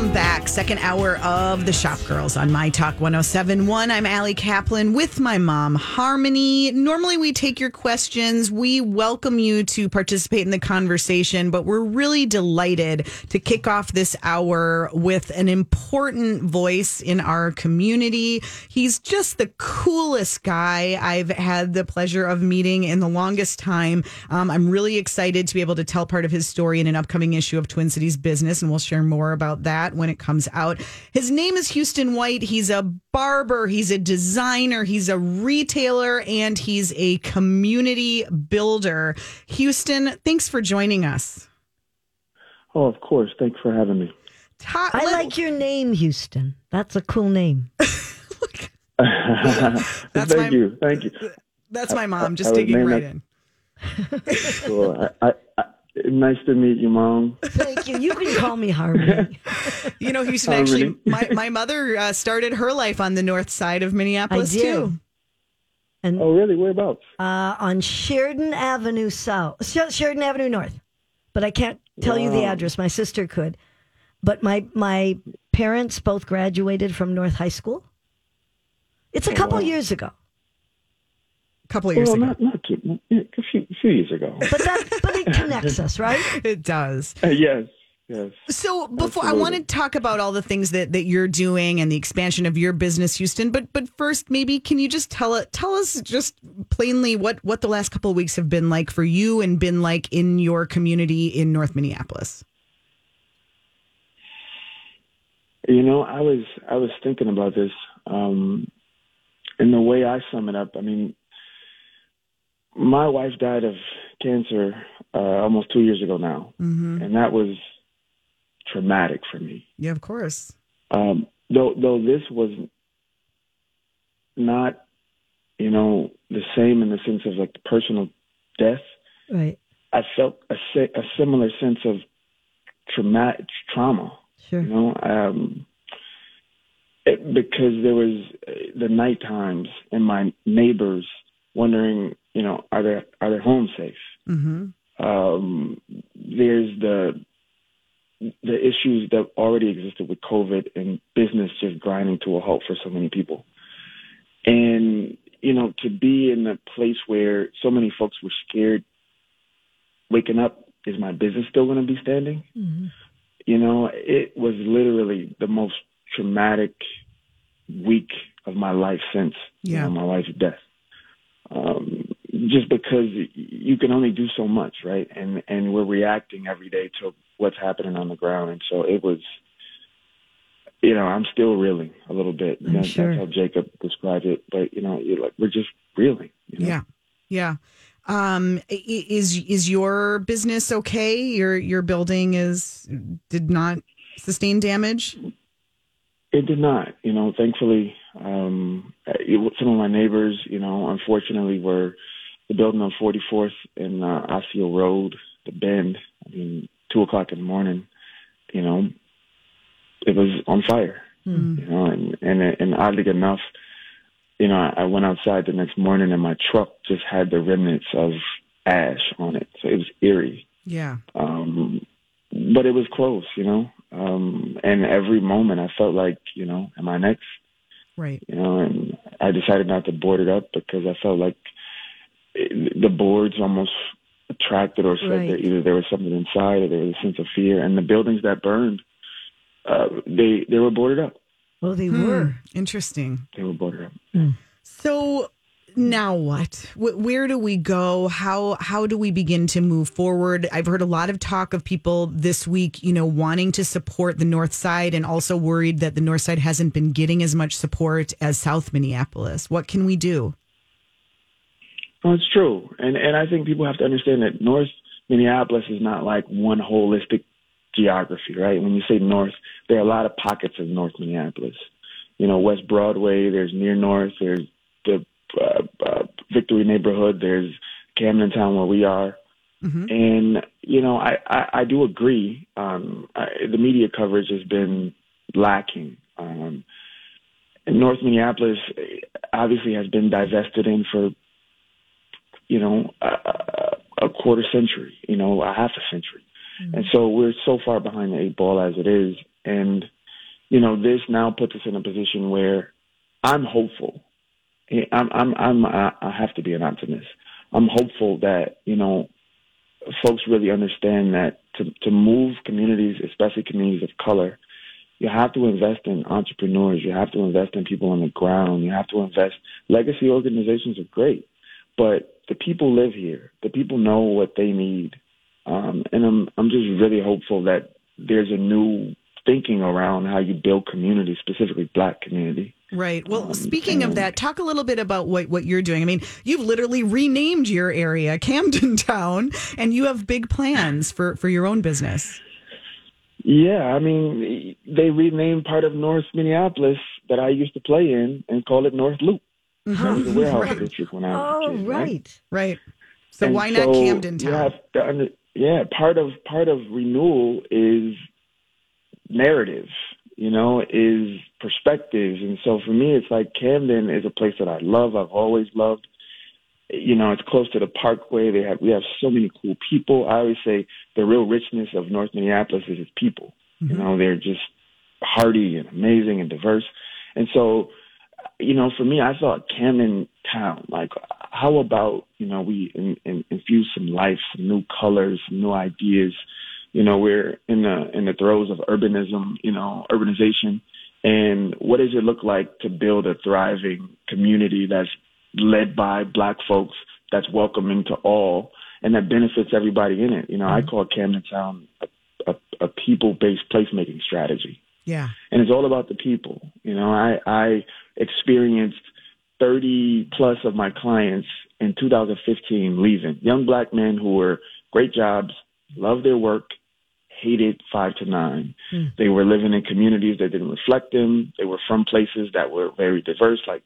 Welcome back. Second hour of the Shop Girls on My Talk 1071. I'm Allie Kaplan with my mom, Harmony. Normally, we take your questions. We welcome you to participate in the conversation, but we're really delighted to kick off this hour with an important voice in our community. He's just the coolest guy I've had the pleasure of meeting in the longest time. Um, I'm really excited to be able to tell part of his story in an upcoming issue of Twin Cities Business, and we'll share more about that when it comes out. His name is Houston White. He's a barber, he's a designer, he's a retailer, and he's a community builder. Houston, thanks for joining us. Oh, of course. Thanks for having me. Ta- I like your name, Houston. That's a cool name. Thank my, you. Thank you. That's my mom, just digging right that, in. cool. I, I, Nice to meet you, Mom. Thank you. You can call me Harmony. you know, Houston, actually, my, my mother uh, started her life on the north side of Minneapolis, too. And, oh, really? Whereabouts? Uh, on Sheridan Avenue South, Sheridan Avenue North. But I can't tell wow. you the address. My sister could. But my my parents both graduated from North High School. It's a oh, couple wow. years ago A couple of years well, ago. Not, not a few, few years ago. But that, but it connects us, right? It does. Uh, yes. Yes. So before Absolutely. I want to talk about all the things that, that you're doing and the expansion of your business, Houston. But but first, maybe can you just tell it tell us just plainly what what the last couple of weeks have been like for you and been like in your community in North Minneapolis. You know, I was I was thinking about this, um, and the way I sum it up. I mean, my wife died of cancer uh, almost two years ago now, mm-hmm. and that was traumatic for me. Yeah, of course. Um, though, though this was not, you know, the same in the sense of like the personal death. Right. I felt a, a similar sense of traumatic trauma. Sure. You know, um, it, because there was uh, the night times and my neighbors wondering you know, are their are their homes safe? Mm-hmm. Um, there's the the issues that already existed with COVID and business just grinding to a halt for so many people. And, you know, to be in a place where so many folks were scared waking up, is my business still going to be standing? Mm-hmm. You know, it was literally the most traumatic week of my life since yeah. you know, my wife's death. Um, just because you can only do so much, right? And and we're reacting every day to what's happening on the ground, and so it was. You know, I'm still reeling a little bit. That's, sure. that's how Jacob described it. But you know, you're like we're just reeling. You know? Yeah, yeah. Um, is is your business okay? Your your building is did not sustain damage. It did not. You know, thankfully, um, some of my neighbors, you know, unfortunately, were the building on 44th and uh, Osseo Road, the Bend. I mean, two o'clock in the morning. You know, it was on fire. Mm. You know, and and and oddly enough, you know, I, I went outside the next morning and my truck just had the remnants of ash on it, so it was eerie. Yeah. Um, but it was close, you know. Um, and every moment I felt like, you know, am I next? Right. You know, and I decided not to board it up because I felt like the boards almost attracted or said right. that either there was something inside or there was a sense of fear. And the buildings that burned, uh, they they were boarded up. Well, they hmm. were interesting. They were boarded up. Hmm. So now what? Where do we go? How how do we begin to move forward? I've heard a lot of talk of people this week, you know, wanting to support the North Side and also worried that the North Side hasn't been getting as much support as South Minneapolis. What can we do? Well, it's true, and and I think people have to understand that North Minneapolis is not like one holistic geography, right? When you say North, there are a lot of pockets of North Minneapolis. You know, West Broadway. There's near North. There's the uh, uh, Victory neighborhood. There's Camden Town where we are. Mm-hmm. And you know, I, I, I do agree. Um, I, the media coverage has been lacking. Um, and North Minneapolis obviously has been divested in for you know, a, a quarter century, you know, a half a century. Mm-hmm. And so we're so far behind the eight ball as it is. And, you know, this now puts us in a position where I'm hopeful. I'm, I'm, I'm, I have to be an optimist. I'm hopeful that, you know, folks really understand that to, to move communities, especially communities of color, you have to invest in entrepreneurs. You have to invest in people on the ground. You have to invest. Legacy organizations are great, but the people live here. The people know what they need, um, and I'm I'm just really hopeful that there's a new thinking around how you build community, specifically Black community. Right. Well, um, speaking of that, talk a little bit about what, what you're doing. I mean, you've literally renamed your area Camden Town, and you have big plans for, for your own business. Yeah, I mean, they renamed part of North Minneapolis that I used to play in and call it North Loop. Mm-hmm. The warehouse right. district when I was oh, kid, right. right. Right. So and why not so Camden Town? yeah, part of part of renewal is narrative, you know, is perspectives. And so for me, it's like Camden is a place that I love. I've always loved you know, it's close to the Parkway. They have we have so many cool people. I always say the real richness of North Minneapolis is its people. Mm-hmm. You know, they're just hearty and amazing and diverse. And so, you know, for me, I thought Camden Town. Like, how about you know we in, in, infuse some life, some new colors, some new ideas. You know, we're in the in the throes of urbanism. You know, urbanization. And what does it look like to build a thriving community that's led by black folks that's welcoming to all and that benefits everybody in it. You know, mm-hmm. I call Camden Town a, a, a people based placemaking strategy. Yeah. And it's all about the people. You know, I, I experienced 30 plus of my clients in 2015 leaving. Young black men who were great jobs, loved their work, hated five to nine. Mm. They were living in communities that didn't reflect them. They were from places that were very diverse, like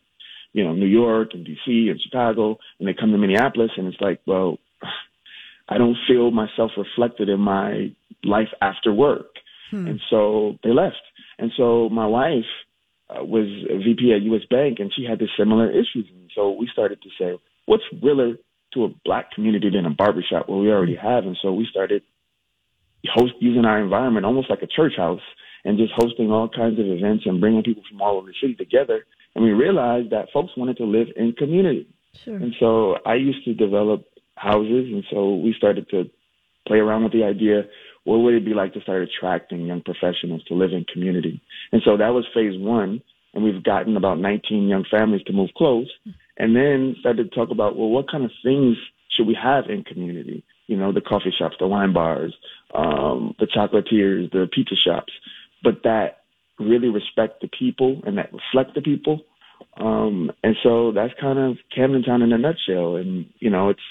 you know, New York and DC and Chicago, and they come to Minneapolis, and it's like, well, I don't feel myself reflected in my life after work, hmm. and so they left. And so my wife uh, was a VP at U.S. Bank, and she had the similar issues, and so we started to say, what's realer to a black community than a barbershop where we already have, and so we started host using our environment almost like a church house and just hosting all kinds of events and bringing people from all over the city together and we realized that folks wanted to live in community. Sure. And so I used to develop houses, and so we started to play around with the idea what would it be like to start attracting young professionals to live in community? And so that was phase one, and we've gotten about 19 young families to move close, and then started to talk about, well, what kind of things should we have in community? You know, the coffee shops, the wine bars, um, the chocolatiers, the pizza shops, but that really respect the people and that reflect the people. Um, and so that's kind of Camden Town in a nutshell. And you know, it's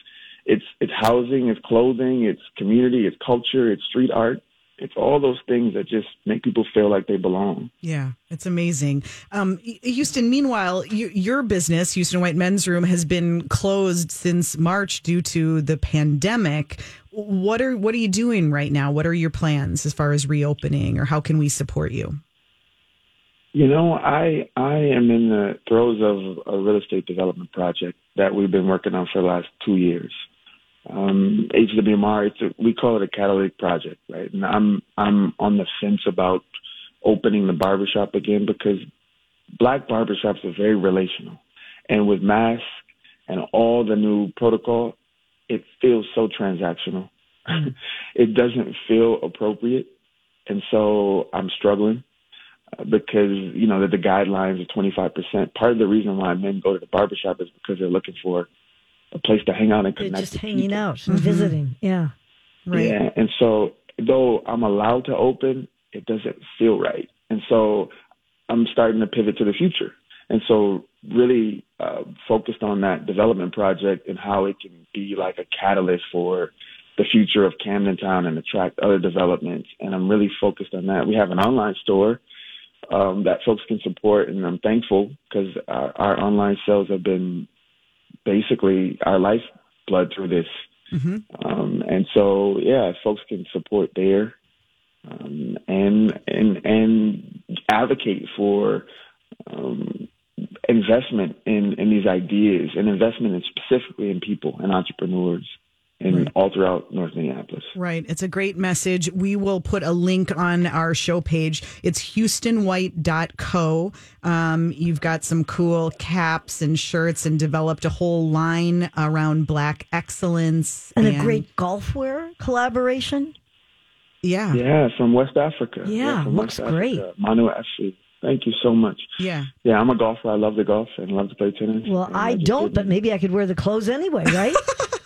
it's it's housing, it's clothing, it's community, it's culture, it's street art. It's all those things that just make people feel like they belong. Yeah, it's amazing. Um, Houston, meanwhile, you, your business, Houston White Men's Room, has been closed since March due to the pandemic. What are what are you doing right now? What are your plans as far as reopening, or how can we support you? You know, I I am in the throes of a real estate development project that we've been working on for the last two years. Um, HWMR, it's a, we call it a catalytic project, right? And I'm I'm on the fence about opening the barbershop again because black barbershops are very relational, and with masks and all the new protocol, it feels so transactional. it doesn't feel appropriate, and so I'm struggling because you know that the guidelines are 25%. Part of the reason why men go to the barbershop is because they're looking for a place to hang out and connect. They're just hanging people. out and mm-hmm. visiting. Yeah, right. Yeah, and so though I'm allowed to open, it doesn't feel right, and so I'm starting to pivot to the future, and so really uh, focused on that development project and how it can be like a catalyst for the future of Camden Town and attract other developments. And I'm really focused on that. We have an online store um, that folks can support, and I'm thankful because our, our, online sales have been basically our lifeblood through this. Mm-hmm. Um, and so, yeah, folks can support there um, and and and advocate for um, investment in in these ideas and investment in specifically in people and entrepreneurs and Right. all throughout North Minneapolis. Right. It's a great message. We will put a link on our show page. It's houstonwhite.co. Um, you've got some cool caps and shirts and developed a whole line around black excellence. And a great golf wear collaboration. Yeah. Yeah, from West Africa. Yeah, from looks West great. Africa. Manu FC. Thank you so much. Yeah. Yeah, I'm a golfer. I love to golf and love to play tennis. Well, And I don't, but maybe I could wear the clothes anyway, right?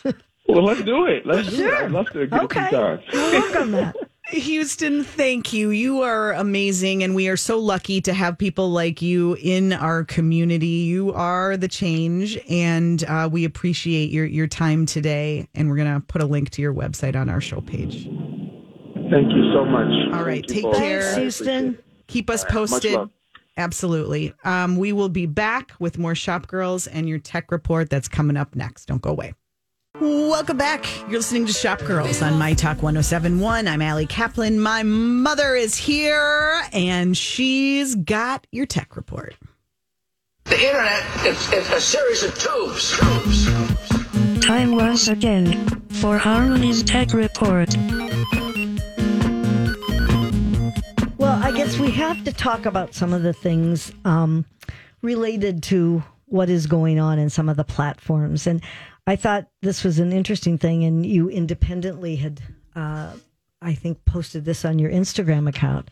Well, let's do it. Let's do it. Sure. I'd love to get okay. some time. We'll work on that. Houston, thank you. You are amazing, and we are so lucky to have people like you in our community. You are the change, and uh, we appreciate your your time today. And we're gonna put a link to your website on our show page. Thank you so much. All right, Thank take care. Thanks, Houston. Keep us All right, much posted. Absolutely. Um, we will be back with more Shop Girls and your tech report that's coming up next. Don't go away. Welcome back. You're listening to Shop Girls on My Talk 1071. I'm Allie Kaplan. My mother is here and she's got your tech report. The internet is, is a series of tubes. tubes. Time once again for Harmony's Tech Report. Well, I guess we have to talk about some of the things um, related to what is going on in some of the platforms. And I thought this was an interesting thing, and you independently had, uh, I think, posted this on your Instagram account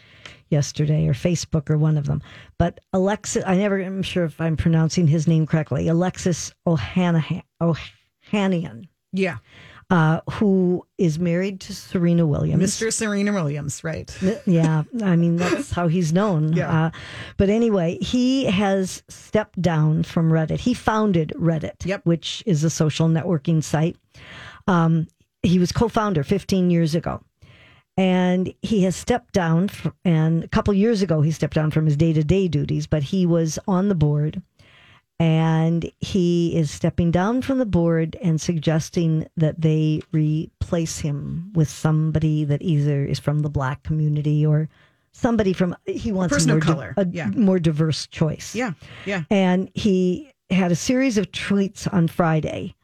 yesterday or Facebook or one of them. But Alexis, I never am sure if I'm pronouncing his name correctly, Alexis Ohanahan, Ohanian, Yeah. Uh, who is married to Serena Williams. Mr. Serena Williams, right? Yeah, I mean that's how he's known. Yeah. Uh, but anyway, he has stepped down from Reddit. He founded Reddit, Yep. which is a social networking site. Um, he was co-founder 15 years ago, and he has stepped down. and a couple years ago, he stepped down from his day-to-day duties, but he was on the board. And he is stepping down from the board and suggesting that they replace him with somebody that either is from the black community or somebody from he wants Person a more, color, a yeah. more diverse choice. Yeah. Yeah. And he had a series of tweets on Friday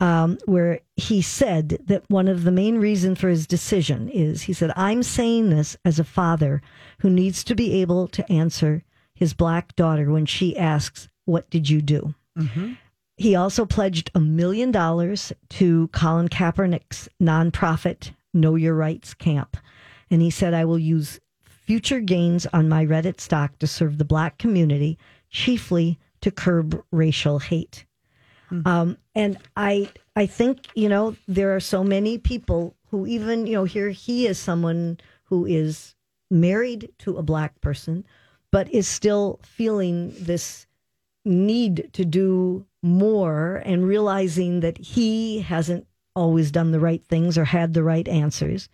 um, where he said that one of the main reasons for his decision is he said, I'm saying this as a father who needs to be able to answer his black daughter when she asks, What did you do? He also pledged a million dollars to Colin Kaepernick's nonprofit Know Your Rights camp. And he said, I will use future gains on my Reddit stock to serve the black community, chiefly to curb racial hate. Um, and I, I think you know there are so many people who even you know here he is someone who is married to a black person, but is still feeling this need to do more and realizing that he hasn't always done the right things or had the right answers.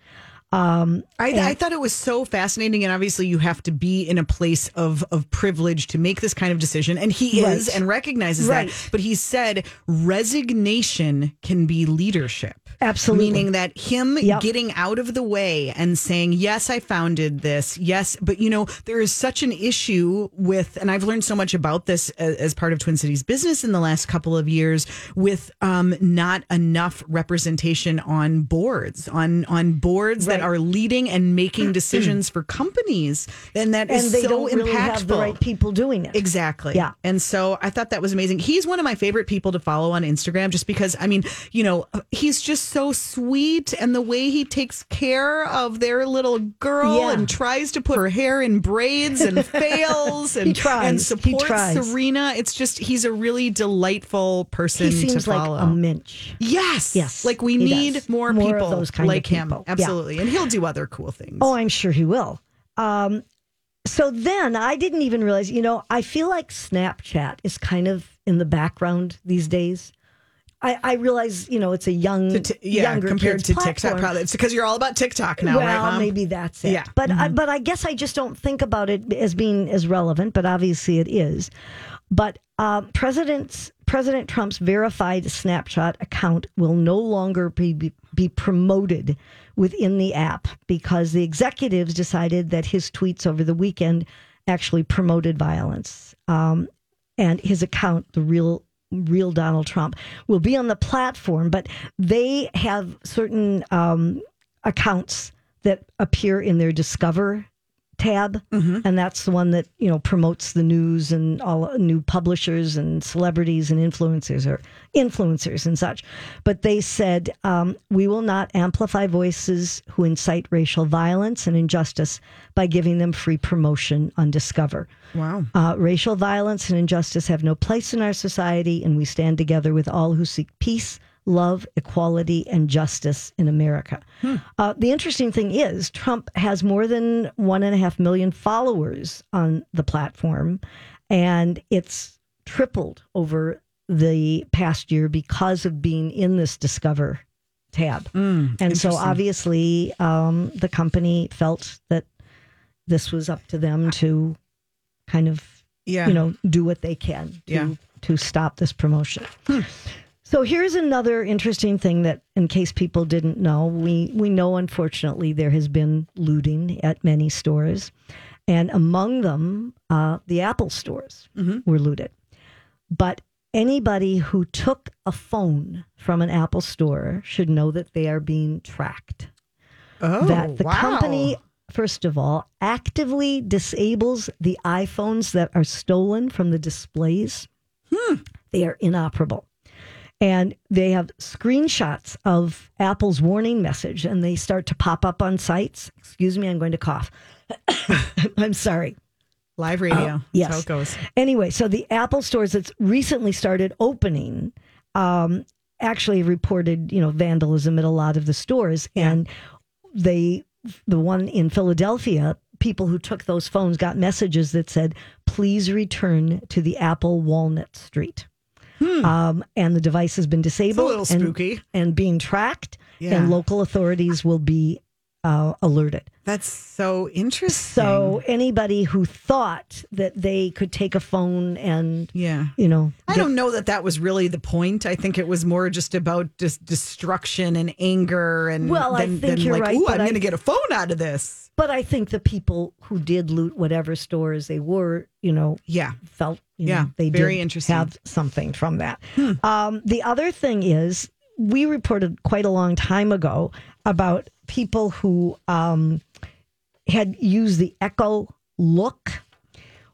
Um, I, I thought it was so fascinating, and obviously you have to be in a place of of privilege to make this kind of decision, and he is and recognizes Right. that. But he said resignation can be leadership. Absolutely. meaning that him Yep. getting out of the way and saying, "Yes, I founded this. Yes, but you know there is such an issue with, and I've learned so much about this as, as part of Twin Cities business in the last couple of years with um, not enough representation on boards, on on boards that are leading and making decisions for companies, and that is and they so don't really impactful. have the right people doing it. Exactly. Yeah. And so I thought that was amazing. He's one of my favorite people to follow on Instagram just because, I mean, you know, he's just so sweet and the way he takes care of their little girl Yeah. and tries to put her hair in braids and fails and, and supports. Serena. It's just, he's a really delightful person He seems to like a minch. Yes. Yes, Like we need does. more, More people those kind of like him. people. Yeah. Absolutely. And he'll do other cool things. Oh, I'm sure he will. Um, so then I didn't even realize, you know, I feel like Snapchat is kind of in the background these days. I, I realize, you know, it's a young, To t- yeah, younger compared to TikTok, probably. It's because you're all about TikTok now, well, right, maybe that's it. Yeah. But I, but I guess I just don't think about it as being as relevant. But obviously it is. But uh, President's President Trump's verified Snapchat account will no longer be, be be promoted within the app because the executives decided that his tweets over the weekend actually promoted violence. Um, and his account, the real real Donald Trump, will be on the platform, but they have certain um, accounts that appear in their Discover tab and that's the one that you know promotes the news and all new publishers and celebrities and influencers or influencers and such. But they said um, we will not amplify voices who incite racial violence and injustice by giving them free promotion on discover. Wow. uh, racial violence and injustice have no place in our society, and we stand together with all who seek peace, love, equality, and justice in America. Uh, the interesting thing is, Trump has more than one and a half million followers on the platform, and it's tripled over the past year because of being in this Discover tab. and so, obviously, um, the company felt that this was up to them to kind of Yeah. you know do what they can to Yeah. to stop this promotion. So here's another interesting thing that in case people didn't know, we we know unfortunately there has been looting at many stores and among them uh, the Apple stores were looted. But anybody who took a phone from an Apple store should know that they are being tracked oh, that the wow. company first of all actively disables the iPhones that are stolen from the displays. They are inoperable. And they have screenshots of Apple's warning message and they start to pop up on sites. Excuse me, I'm going to cough. I'm sorry. live radio. That's yes. how it goes. Anyway, so the Apple stores that's recently started opening um, actually reported, you know, vandalism at a lot of the stores, and they, the one in Philadelphia, people who took those phones got messages that said, "Please return to the Apple Walnut Street." Um, and the device has been disabled, little and- spooky. and, being tracked, Yeah. and local authorities will be uh, alerted. That's so interesting. So anybody who thought that they could take a phone and yeah. you know, I get- don't know that that was really the point. I think it was more just about just destruction and anger and Well, I think you're like, right, ooh, I'm going to get a phone out of this. But I think the people who did loot whatever stores they were, you know, Yeah. felt you Yeah, know, they very interesting. Hmm. have something from that. Um, the other thing is, we reported quite a long time ago about people who um, had used the Echo Look,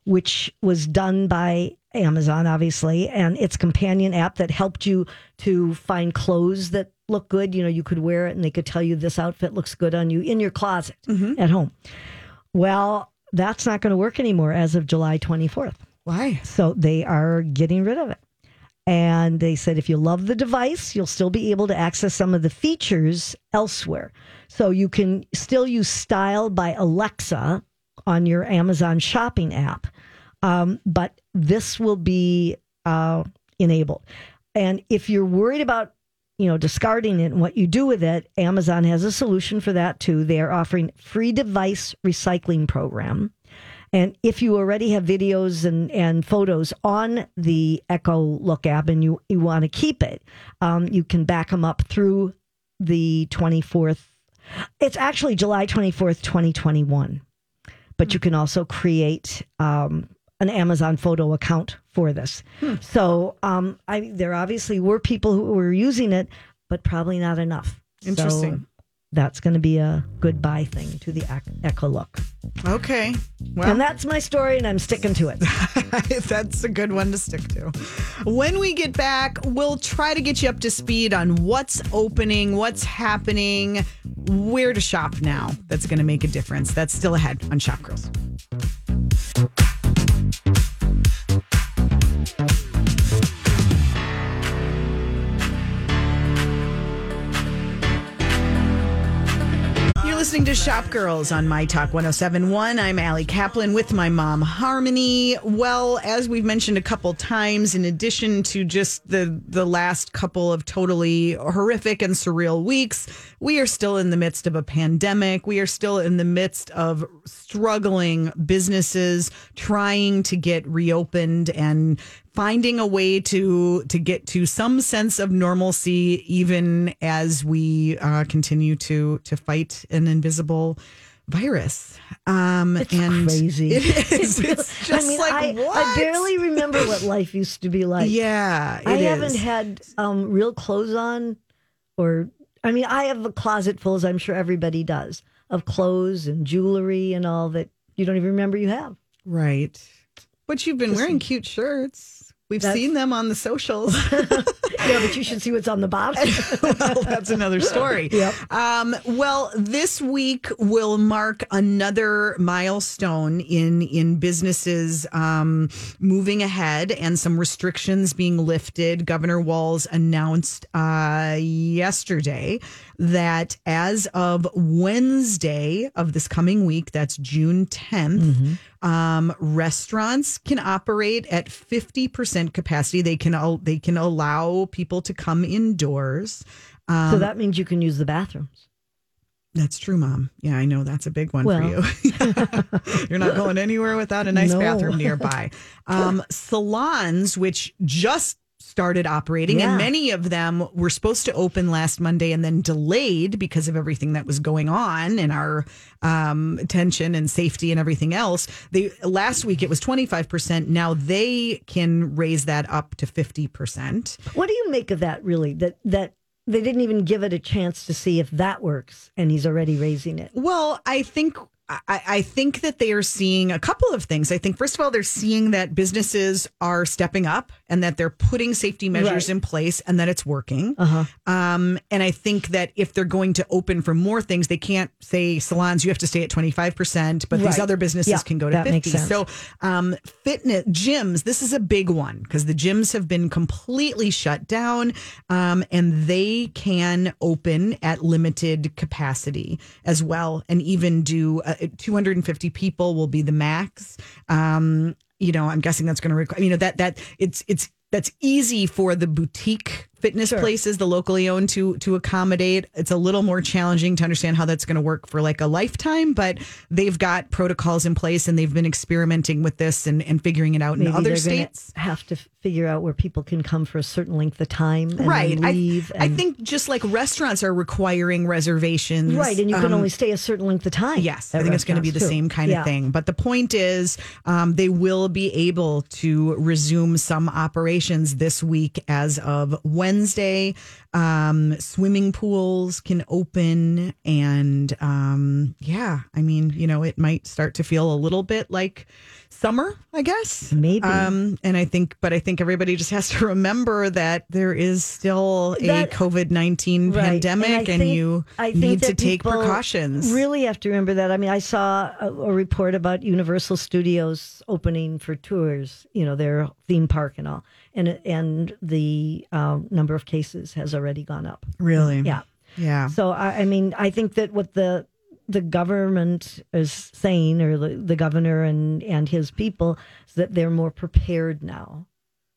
which was done by Amazon, obviously, and its companion app that helped you to find clothes that look good. You know, you could wear it and they could tell you this outfit looks good on you in your closet at home. Well, that's not going to work anymore as of July 24th. Why? So they are getting rid of it. And they said if you love the device, you'll still be able to access some of the features elsewhere. So you can still use Style by Alexa on your Amazon shopping app. Um, but this will be uh, enabled. And if you're worried about you know discarding it and what you do with it, Amazon has a solution for that too. They are offering free device recycling program. And if you already have videos and, and photos on the Echo Look app and you, you want to keep it, um, you can back them up through the 24th. It's actually July 24th, 2021. But you can also create um, an Amazon photo account for this. So um, I, there obviously were people who were using it, but probably not enough. So Interesting. That's going to be a goodbye thing to the Echo Look. Okay. Well, And that's my story, and I'm sticking to it. That's a good one to stick to. When we get back, we'll try to get you up to speed on what's opening, what's happening, where to shop now. That's going to make a difference. That's still ahead on Shop Girls. Listening to Shop Girls on My Talk 1071. I'm Allie Kaplan with my mom, Harmony. Well, as we've mentioned a couple times, in addition to just the, the last couple of totally horrific and surreal weeks, we are still in the midst of a pandemic. We are still in the midst of struggling businesses trying to get reopened and finding a way to to get to some sense of normalcy even as we uh, continue to to fight an invisible virus. Um, It's and crazy. It is. It really- It's just I mean, like I, what? I barely remember what life used to be like. Yeah, I it haven't had um, real clothes on, or I mean, I have a closet full, as I'm sure everybody does, of clothes and jewelry and all that you don't even remember you have. right. But you've been wearing cute shirts. We've That's- seen them on the socials. Yeah, but you should see what's on the bottom. well, that's another story. Yep. Um, well, this week will mark another milestone in in businesses um, moving ahead and some restrictions being lifted. Governor Walz announced uh, yesterday that as of Wednesday of this coming week, that's June 10th, um, restaurants can operate at 50% capacity. They can they can allow people to come indoors. so that means you can use the bathrooms. That's true, Mom. Yeah, I know that's a big one Well. for you. You're not going anywhere without a nice No. bathroom nearby. Um, salons, which just started operating, Yeah. and many of them were supposed to open last Monday and then delayed because of everything that was going on and our um, attention and safety and everything else. They last week it was 25 percent. Now they can raise that up to 50 percent. What do you make of that? Really, that that they didn't even give it a chance to see if that works, and he's already raising it. Well, I think I, I think that they are seeing a couple of things. I think first of all, they're seeing that businesses are stepping up and that they're putting safety measures Right. in place and that it's working. Uh-huh. Um, and I think that if they're going to open for more things, they can't say salons you have to stay at twenty five percent, but these other businesses Yeah, can go to that makes fifty. sense. So um, fitness gyms, this is a big one because the gyms have been completely shut down, um, and they can open at limited capacity as well, and even do 250 people will be the max. Um, you know, I'm guessing that's going to require. You know that that it's it's that's easy for the boutique fitness places, the locally owned to to accommodate. It's a little more challenging to understand how that's going to work for like a lifetime, but they've got protocols in place and they've been experimenting with this and, and figuring it out Maybe in other states. have to figure out where people can come for a certain length of time and Right. I, leave. I and- think just like restaurants are requiring reservations. right, and you can um, only stay a certain length of time. Yes, I think it's going to be the restaurants, same kind Yeah. of thing. But the point is, um, they will be able to resume some operations this week as of Wednesday. Um, swimming pools can open, and um, yeah, I mean, you know, it might start to feel a little bit like summer, I guess. Maybe. Um, and I think, but I think everybody just has to remember that there is still a That- COVID nineteen Right. pandemic, and, think- you I need to take precautions. Really have to remember that. I mean, I saw a, a report about Universal Studios opening for tours. You know, their theme park and all, and and the um, number of cases has already gone up. Really? Yeah. Yeah. So I, I mean, I think that what the the government is saying, or the, the governor and and his people, is that they're more prepared now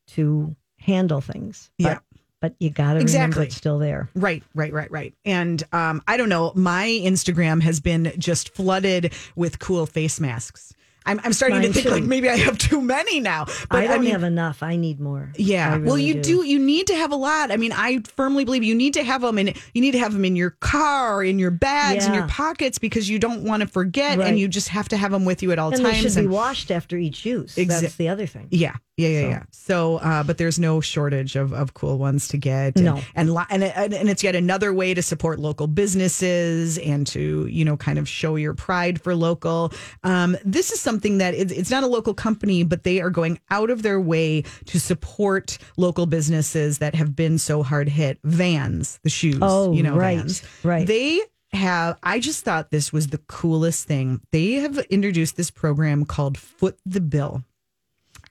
to handle things. Yeah. But you got to remember Exactly. it's still there. Right, right, right, right. And um, I don't know, my Instagram has been just flooded with cool face masks. I'm, I'm starting Mine to think too. like maybe I have too many now. But I don't mean, have enough. I need more. Yeah. I well, you do. You need to have a lot. I mean, I firmly believe you need to have them in. You need to have them in your car, in your bags, in your pockets, because you don't want to forget, Right. and you just have to have them with you at all And they times. should be and- washed after each use. Exa- That's the other thing. Yeah, yeah, yeah, So- yeah. So, uh, but there's no shortage of, of cool ones to get. And, No. and, and and it's yet another way to support local businesses and to you know kind of show your pride for local. Um, this is something that it's, it's not a local company, but they are going out of their way to support local businesses that have been so hard hit. Vans, the shoes. Oh, you know, right, Vans. right. They have I just thought this was the coolest thing. They have introduced this program called Foot the Bill.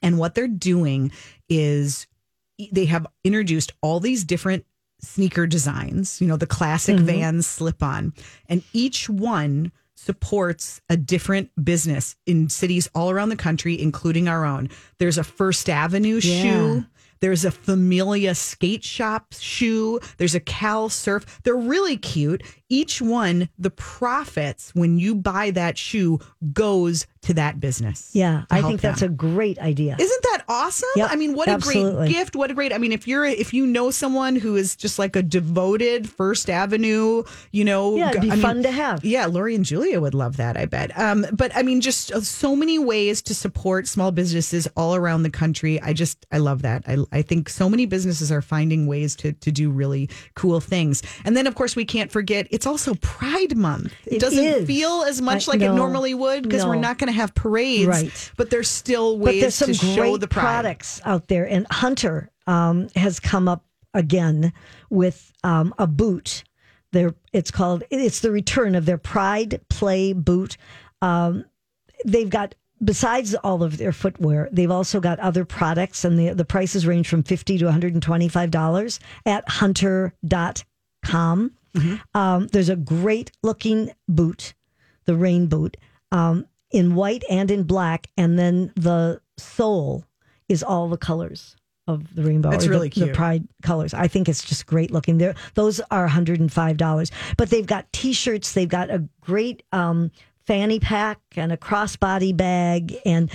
And what they're doing is they have introduced all these different sneaker designs, you know, the classic mm-hmm. Vans slip on, and each one supports a different business in cities all around the country, including our own. There's a First Avenue Yeah. shoe. There's a Familia skate shop shoe. There's a Cal Surf. They're really cute. Each one, the profits when you buy that shoe goes to that business. Yeah, I think that's them. a great idea. Isn't that awesome? Yep, I mean, what a great gift! What a great. I mean, if you're if you know someone who is just like a devoted First Avenue, you know, Yeah, it'd be I mean, fun to have. Yeah, Lori and Julia would love that. I bet. Um, but I mean, just uh, so many ways to support small businesses all around the country. I just I love that. I I think so many businesses are finding ways to to do really cool things. And then of course we can't forget it's also Pride Month. It, It doesn't is. feel as much I- like it normally would because we're not going to have parades. Right. But there's still but ways there's some to show the pride. products out there, and Hunter um, has come up again with um, a boot. There, it's called. It's the return of their Pride Play boot. Um, they've got besides all of their footwear, they've also got other products, and the the prices range from 50 to one hundred and twenty five dollars at Hunter.com. Um, there's a great looking boot, the rain boot, um, in white and in black, and then the sole is all the colors of the rainbow. That's or the- really The pride colors. I think it's just great looking. There, those are $105. But they've got T-shirts. They've got a great um, fanny pack and a crossbody bag and.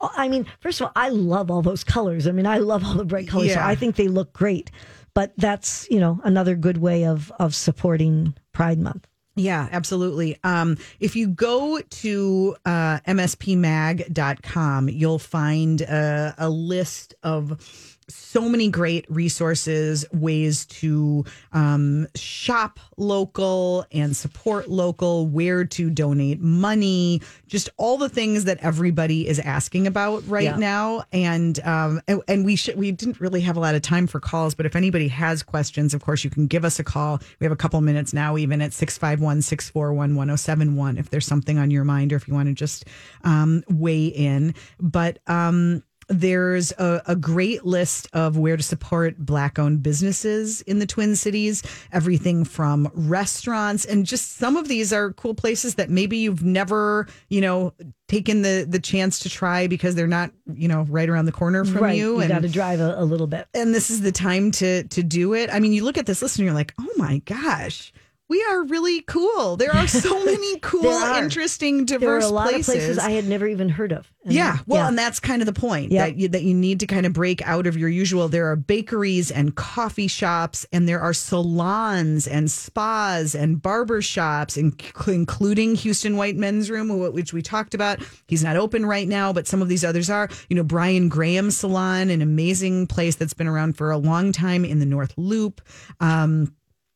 I mean, first of all, I love all those colors. I mean, I love all the bright colors. So I think they look great. But that's, you know, another good way of of supporting Pride Month. Yeah, absolutely. Um, if you go to uh, mspmag.com, you'll find a, a list of so many great resources, ways to um, shop local and support local, where to donate money, just all the things that everybody is asking about right Yeah. now. And um, and, and we should we didn't really have a lot of time for calls, but if anybody has questions, of course you can give us a call. We have a couple minutes now, even at 651-641-1071 if there's something on your mind or if you want to just um, weigh in. But um there's a, a great list of where to support black owned businesses in the Twin Cities. Everything from restaurants and just some of these are cool places that maybe you've never, you know, taken the the chance to try because they're not, you know, right around the corner from right. you. You and got to drive a, a little bit. and this is the time to to do it. I mean, you look at this list and you're like, oh my gosh. We are really cool. There are so many cool, interesting, There diverse are a lot places. of places I had never even heard of. And- Yeah, well, and that's kind of the point Yep. that you, that you need to kind of break out of your usual. There are bakeries and coffee shops, and there are salons and spas and barber shops, inc- including Houston White Men's Room, which we talked about. He's not open right now, but some of these others are. You know, Brian Graham Salon, an amazing place that's been around for a long time in the North Loop. Um,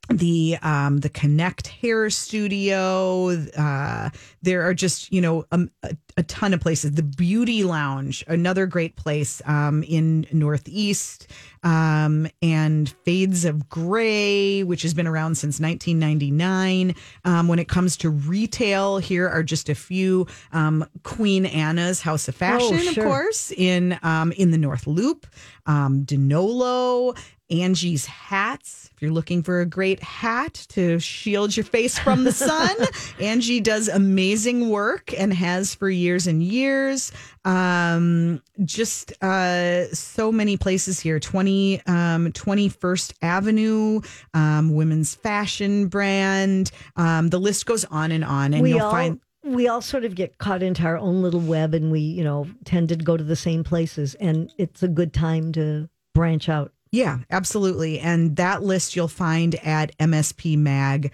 the um the connect hair studio uh there are just you know um, a, a ton of places the beauty lounge another great place um in northeast um and fades of gray which has been around since 1999 um when it comes to retail here are just a few um queen anna's house of fashion sure. of course in um in the north loop um denolo Angie's hats. If you're looking for a great hat to shield your face from the sun, Angie does amazing work and has for years and years. Um, just uh, so many places here 20, um, 21st Avenue, um, women's fashion brand. Um, the list goes on and on. And we you'll all find. we all sort of get caught into our own little web, and we you know tend to go to the same places, and it's a good time to branch out. Yeah, absolutely. And that list you'll find at mspmag.com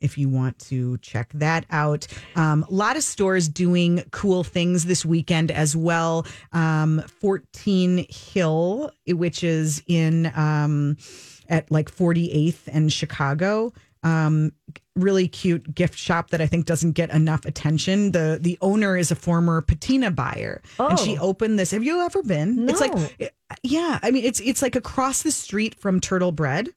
if you want to check that out. Um, a lot of stores doing cool things this weekend as well. Um, 14 Hill, which is in um, at like 48th and Chicago. Um, really cute gift shop that I think doesn't get enough attention. The the owner is a former patina buyer, and she Oh. opened this. Have you ever been? It's like yeah, I mean it's it's like across the street from Turtle Bread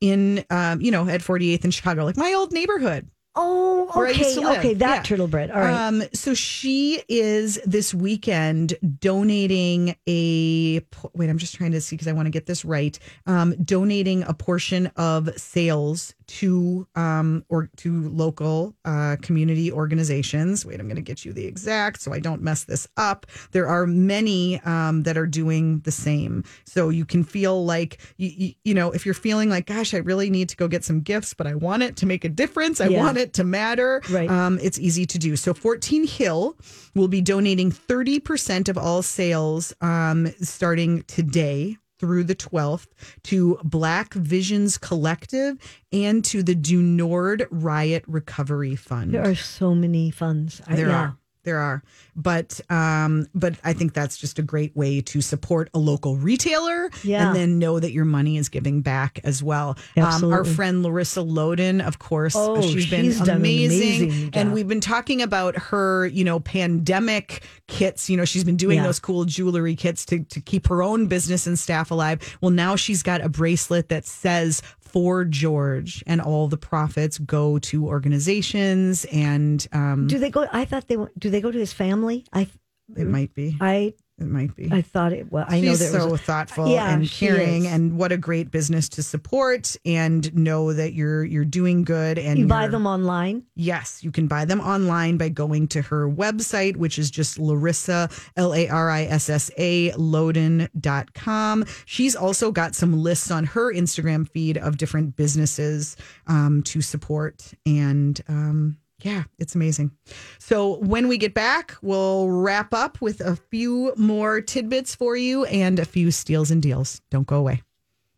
in um, you know, at 48th in Chicago, like my old neighborhood. Oh, Where I used okay, to live. okay, that Yeah. turtle bread. All right. Um, so she is this weekend donating a wait. I'm just trying to see because I want to get this right. Um, donating a portion of sales to um or to local uh, community organizations. Wait, I'm going to get you the exact so I don't mess this up. There are many um, that are doing the same, so you can feel like you, you, you know if you're feeling like, gosh, I really need to go get some gifts, but I want it to make a difference. I Yeah. want it to matter. Right. Um, it's easy to do. So 14 Hill will be donating 30% of all sales um, starting today through the 12th to Black Visions Collective and to the Du Nord Riot Recovery Fund. there are so many funds. I- There yeah. are. There are. But um, but I think that's just a great way to support a local retailer Yeah. and then know that your money is giving back as well. Um, our friend Larissa Loden, of course, Oh, she's been she's an amazing. amazing and we've been talking about her, you know, pandemic kits. You know, she's been doing Yeah. those cool jewelry kits to, to keep her own business and staff alive. Well, now she's got a bracelet that says for George, and all the profits go to organizations and um, Do they go? I thought they. Do they go to his family? I, it might be. I, It might be. I thought it. Well, I know She's so was. Thoughtful Yeah, and caring, and what a great business to support. And know that you're you're doing good. And you buy them online. Yes, you can buy them online by going to her website, which is just Larissa, L A R I S S A, Loden.com. She's also got some lists on her Instagram feed of different businesses um, to support. And um, yeah, it's amazing. So when we get back, we'll wrap up with a few more tidbits for you and a few steals and deals. Don't go away.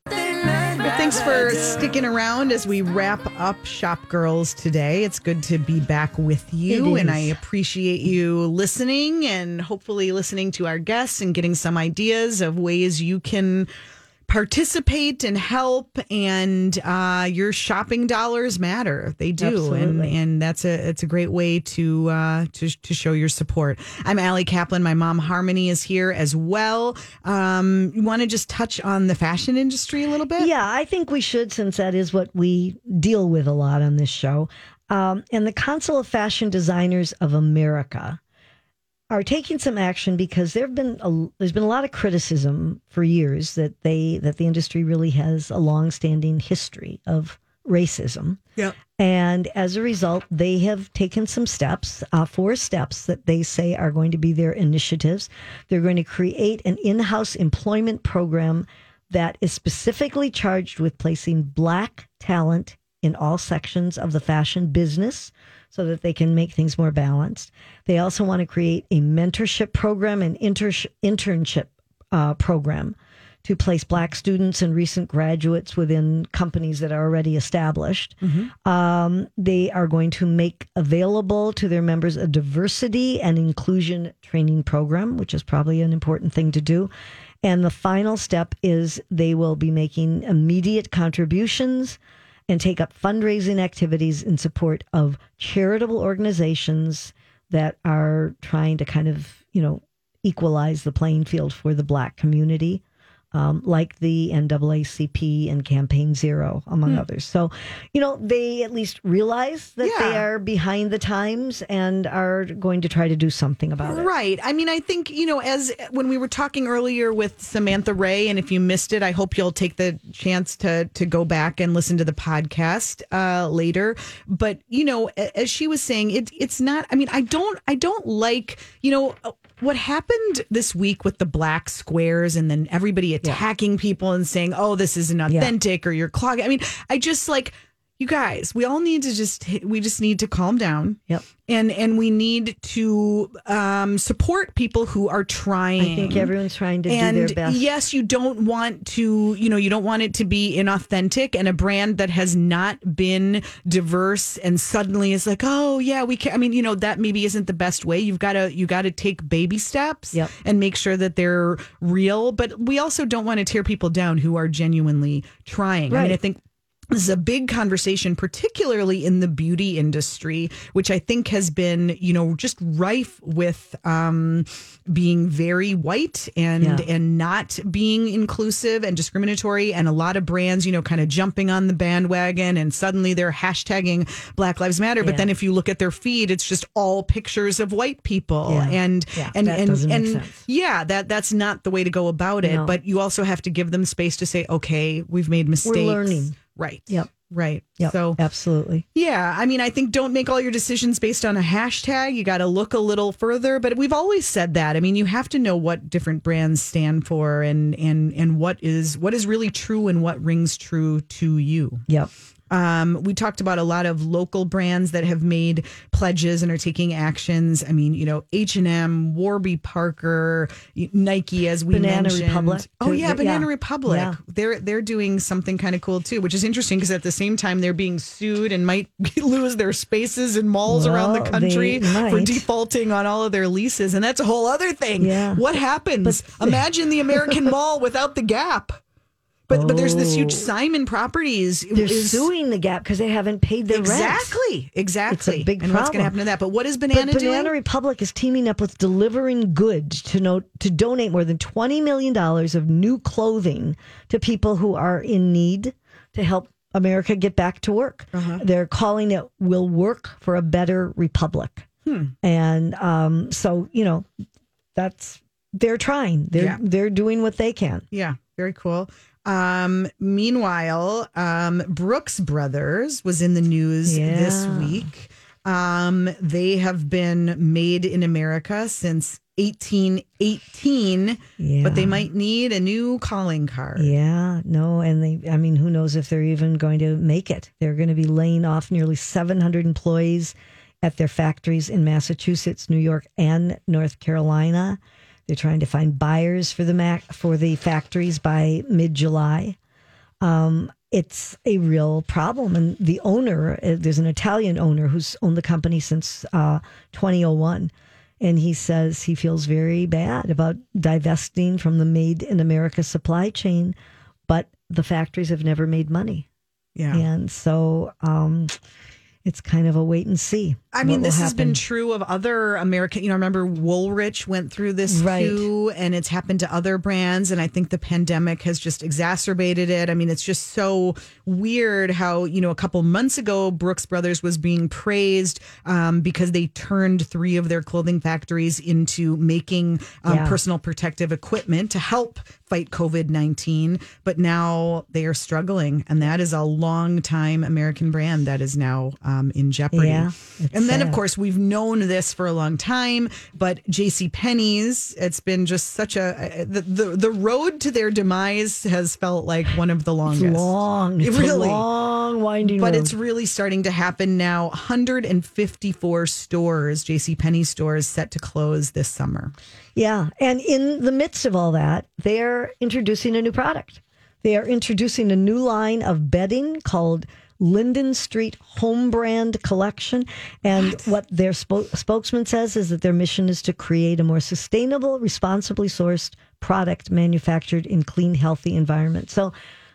Thanks for sticking around as we wrap up Shop Girls today. It's good to be back with you, and. I appreciate you listening and hopefully listening to our guests and getting some ideas of ways you can participate and help. And uh, your shopping dollars matter; they do, and and that's a it's a great way to uh, to to show your support. I'm Allie Kaplan. My mom Harmony is here as well. Um, you want to just touch on the fashion industry a little bit? Yeah, I think we should, since that is what we deal with a lot on this show. Um, and the Council of Fashion Designers of America are taking some action because there've been a, there's been a lot of criticism for years that they that the industry really has a long-standing history of racism. Yeah. And as a result, they have taken some steps, uh, four steps that they say are going to be their initiatives. They're going to create an in house employment program that is specifically charged with placing black talent in all sections of the fashion business so that they can make things more balanced. They also want to create a mentorship program and inter- internship uh, program to place black students and recent graduates within companies that are already established. Um, they are going to make available to their members a diversity and inclusion training program, which is probably an important thing to do. And the final step is they will be making immediate contributions and take up fundraising activities in support of charitable organizations that are trying to kind of, you know, equalize the playing field for the black community, um, like the NAACP and Campaign Zero, among others. So, you know, they at least realize that they are behind the times and are going to try to do something about it. Right. I mean, I think, you know, as when we were talking earlier with Samantha Ray, and if you missed it, I hope you'll take the chance to to go back and listen to the podcast uh, later. But, you know, as she was saying, it it's not I mean, I don't I don't like, you know, what happened this week with the black squares and then everybody attacking people and saying, "Oh, this isn't authentic," or "You're clogging." I mean, I just like you guys. We all need to just we just need to calm down Yep. and and we need to um, support people who are trying. I think everyone's trying to and do their best. yes, you don't want to, you know, you don't want it to be inauthentic and a brand that has not been diverse and suddenly is like, oh yeah, we can. I mean, you know, that maybe isn't the best way. You've got to you got to take baby steps Yep. and make sure that they're real. But we also don't want to tear people down who are genuinely trying. I mean, I think this is a big conversation, particularly in the beauty industry, which I think has been, you know, just rife with um, being very white and Yeah. and not being inclusive and discriminatory, and a lot of brands, you know, kind of jumping on the bandwagon, and suddenly they're hashtagging Black Lives Matter. But Yeah. then if you look at their feed, it's just all pictures of white people, Yeah. and Yeah, and and and yeah, that that's not the way to go about it. No. But you also have to give them space to say, okay, we've made mistakes. We're learning. Right. Yep. Right. Yep, So absolutely. yeah, I mean, I think don't make all your decisions based on a hashtag. You got to look a little further. But we've always said that. I mean, you have to know what different brands stand for and and and what is what is really true and what rings true to you. Yep. Um, we talked about a lot of local brands that have made pledges and are taking actions. I mean, you know, H and M, Warby Parker, Nike, as we Banana mentioned. Republic, Oh yeah, Yeah. Banana Republic. Yeah. They're they're doing something kind of cool too, which is interesting because at the same time they're being sued and might lose their spaces in malls around the country for defaulting on all of their leases, and that's a whole other thing. Yeah. What happens? Imagine the American Mall without the Gap. But, but there's this huge Oh. Simon Properties. They're is- suing the Gap because they haven't paid their rent. Exactly, exactly. big and what's going to happen to that? But what is But Banana Banana doing? Republic is teaming up with Delivering Goods to know, to donate more than twenty million dollars of new clothing to people who are in need to help America get back to work. Uh-huh. They're calling it "Will Work for a Better Republic," Hmm. and um, so you know that's they're trying. They're Yeah. they're doing what they can. Yeah, very cool. Um, meanwhile, um, Brooks Brothers was in the news this week. Um, they have been made in America since 1818, Yeah. but they might need a new calling card. Yeah, no, and they, I mean, who knows if they're even going to make it? They're going to be laying off nearly 700 employees at their factories in Massachusetts, New York, and North Carolina. They're trying to find buyers for the Mac, for the factories by mid July. Um, it's a real problem, and the owner, uh, there's an Italian owner who's owned the company since uh, 2001. And he says he feels very bad about divesting from the made in America supply chain, but the factories have never made money. Yeah. And so um, it's kind of a wait and see. I mean, this has been true of other American. You know, I remember Woolrich went through this Right. too, and it's happened to other brands. And I think the pandemic has just exacerbated it. I mean, it's just so weird how you know a couple months ago Brooks Brothers was being praised um, because they turned three of their clothing factories into making um, Yeah. personal protective equipment to help fight COVID nineteen. But now they are struggling, and that is a long time American brand that is now um, in jeopardy. Yeah, and then, of course, we've known this for a long time, but J.C. Penney's, it's been just such a uh, the, the the road to their demise has felt like one of the longest. It's long. It's really. a long, winding But road. it's really starting to happen now. 154 stores, J.C. Penney stores, set to close this summer. Yeah. And in the midst of all that, they're introducing a new product. They are introducing a new line of bedding called Linden Street Home Brand Collection. And what, their spo- spokesman says is that their mission is to create a more sustainable, responsibly sourced product manufactured in clean, healthy environment. So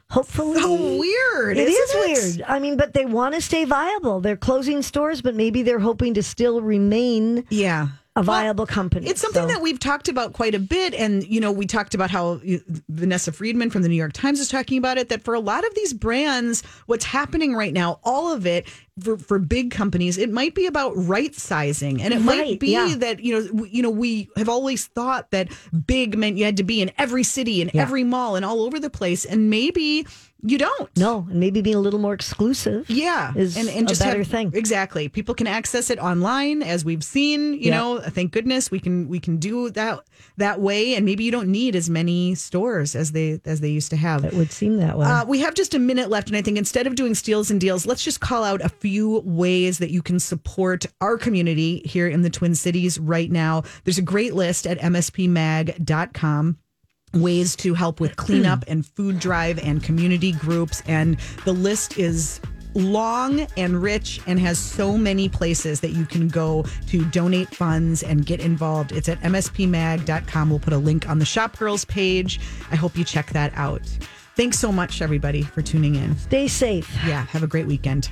hopefully. So weird. It is it? weird. I mean, but they want to stay viable. They're closing stores, but maybe they're hoping to still remain Yeah. A viable company. It's something So- that we've talked about quite a bit. And, you know, we talked about how Vanessa Friedman from the New York Times is talking about it that for a lot of these brands, what's happening right now, all of it for, for big companies, it might be about right sizing. And it might be yeah. that, you know, w- you know, we have always thought that big meant you had to be in every city and Yeah. every mall and all over the place. And maybe you don't. No, and maybe being a little more exclusive. Yeah, is and, and a just better have- thing. Exactly, people can access it online, as we've seen. You Yeah. know, thank goodness we can we can do that that way, and maybe you don't need as many stores as they as they used to have. It would seem that way. Uh, we have just a minute left, and I think instead of doing steals and deals, let's just call out a few ways that you can support our community here in the Twin Cities right now. There's a great list at mspmag.com. Ways to help with cleanup and food drive and community groups. And the list is long and rich and has so many places that you can go to donate funds and get involved. It's at mspmag.com. We'll put a link on the Shop Girls page. I hope you check that out. Thanks so much, everybody, for tuning in. Stay safe. Yeah, have a great weekend.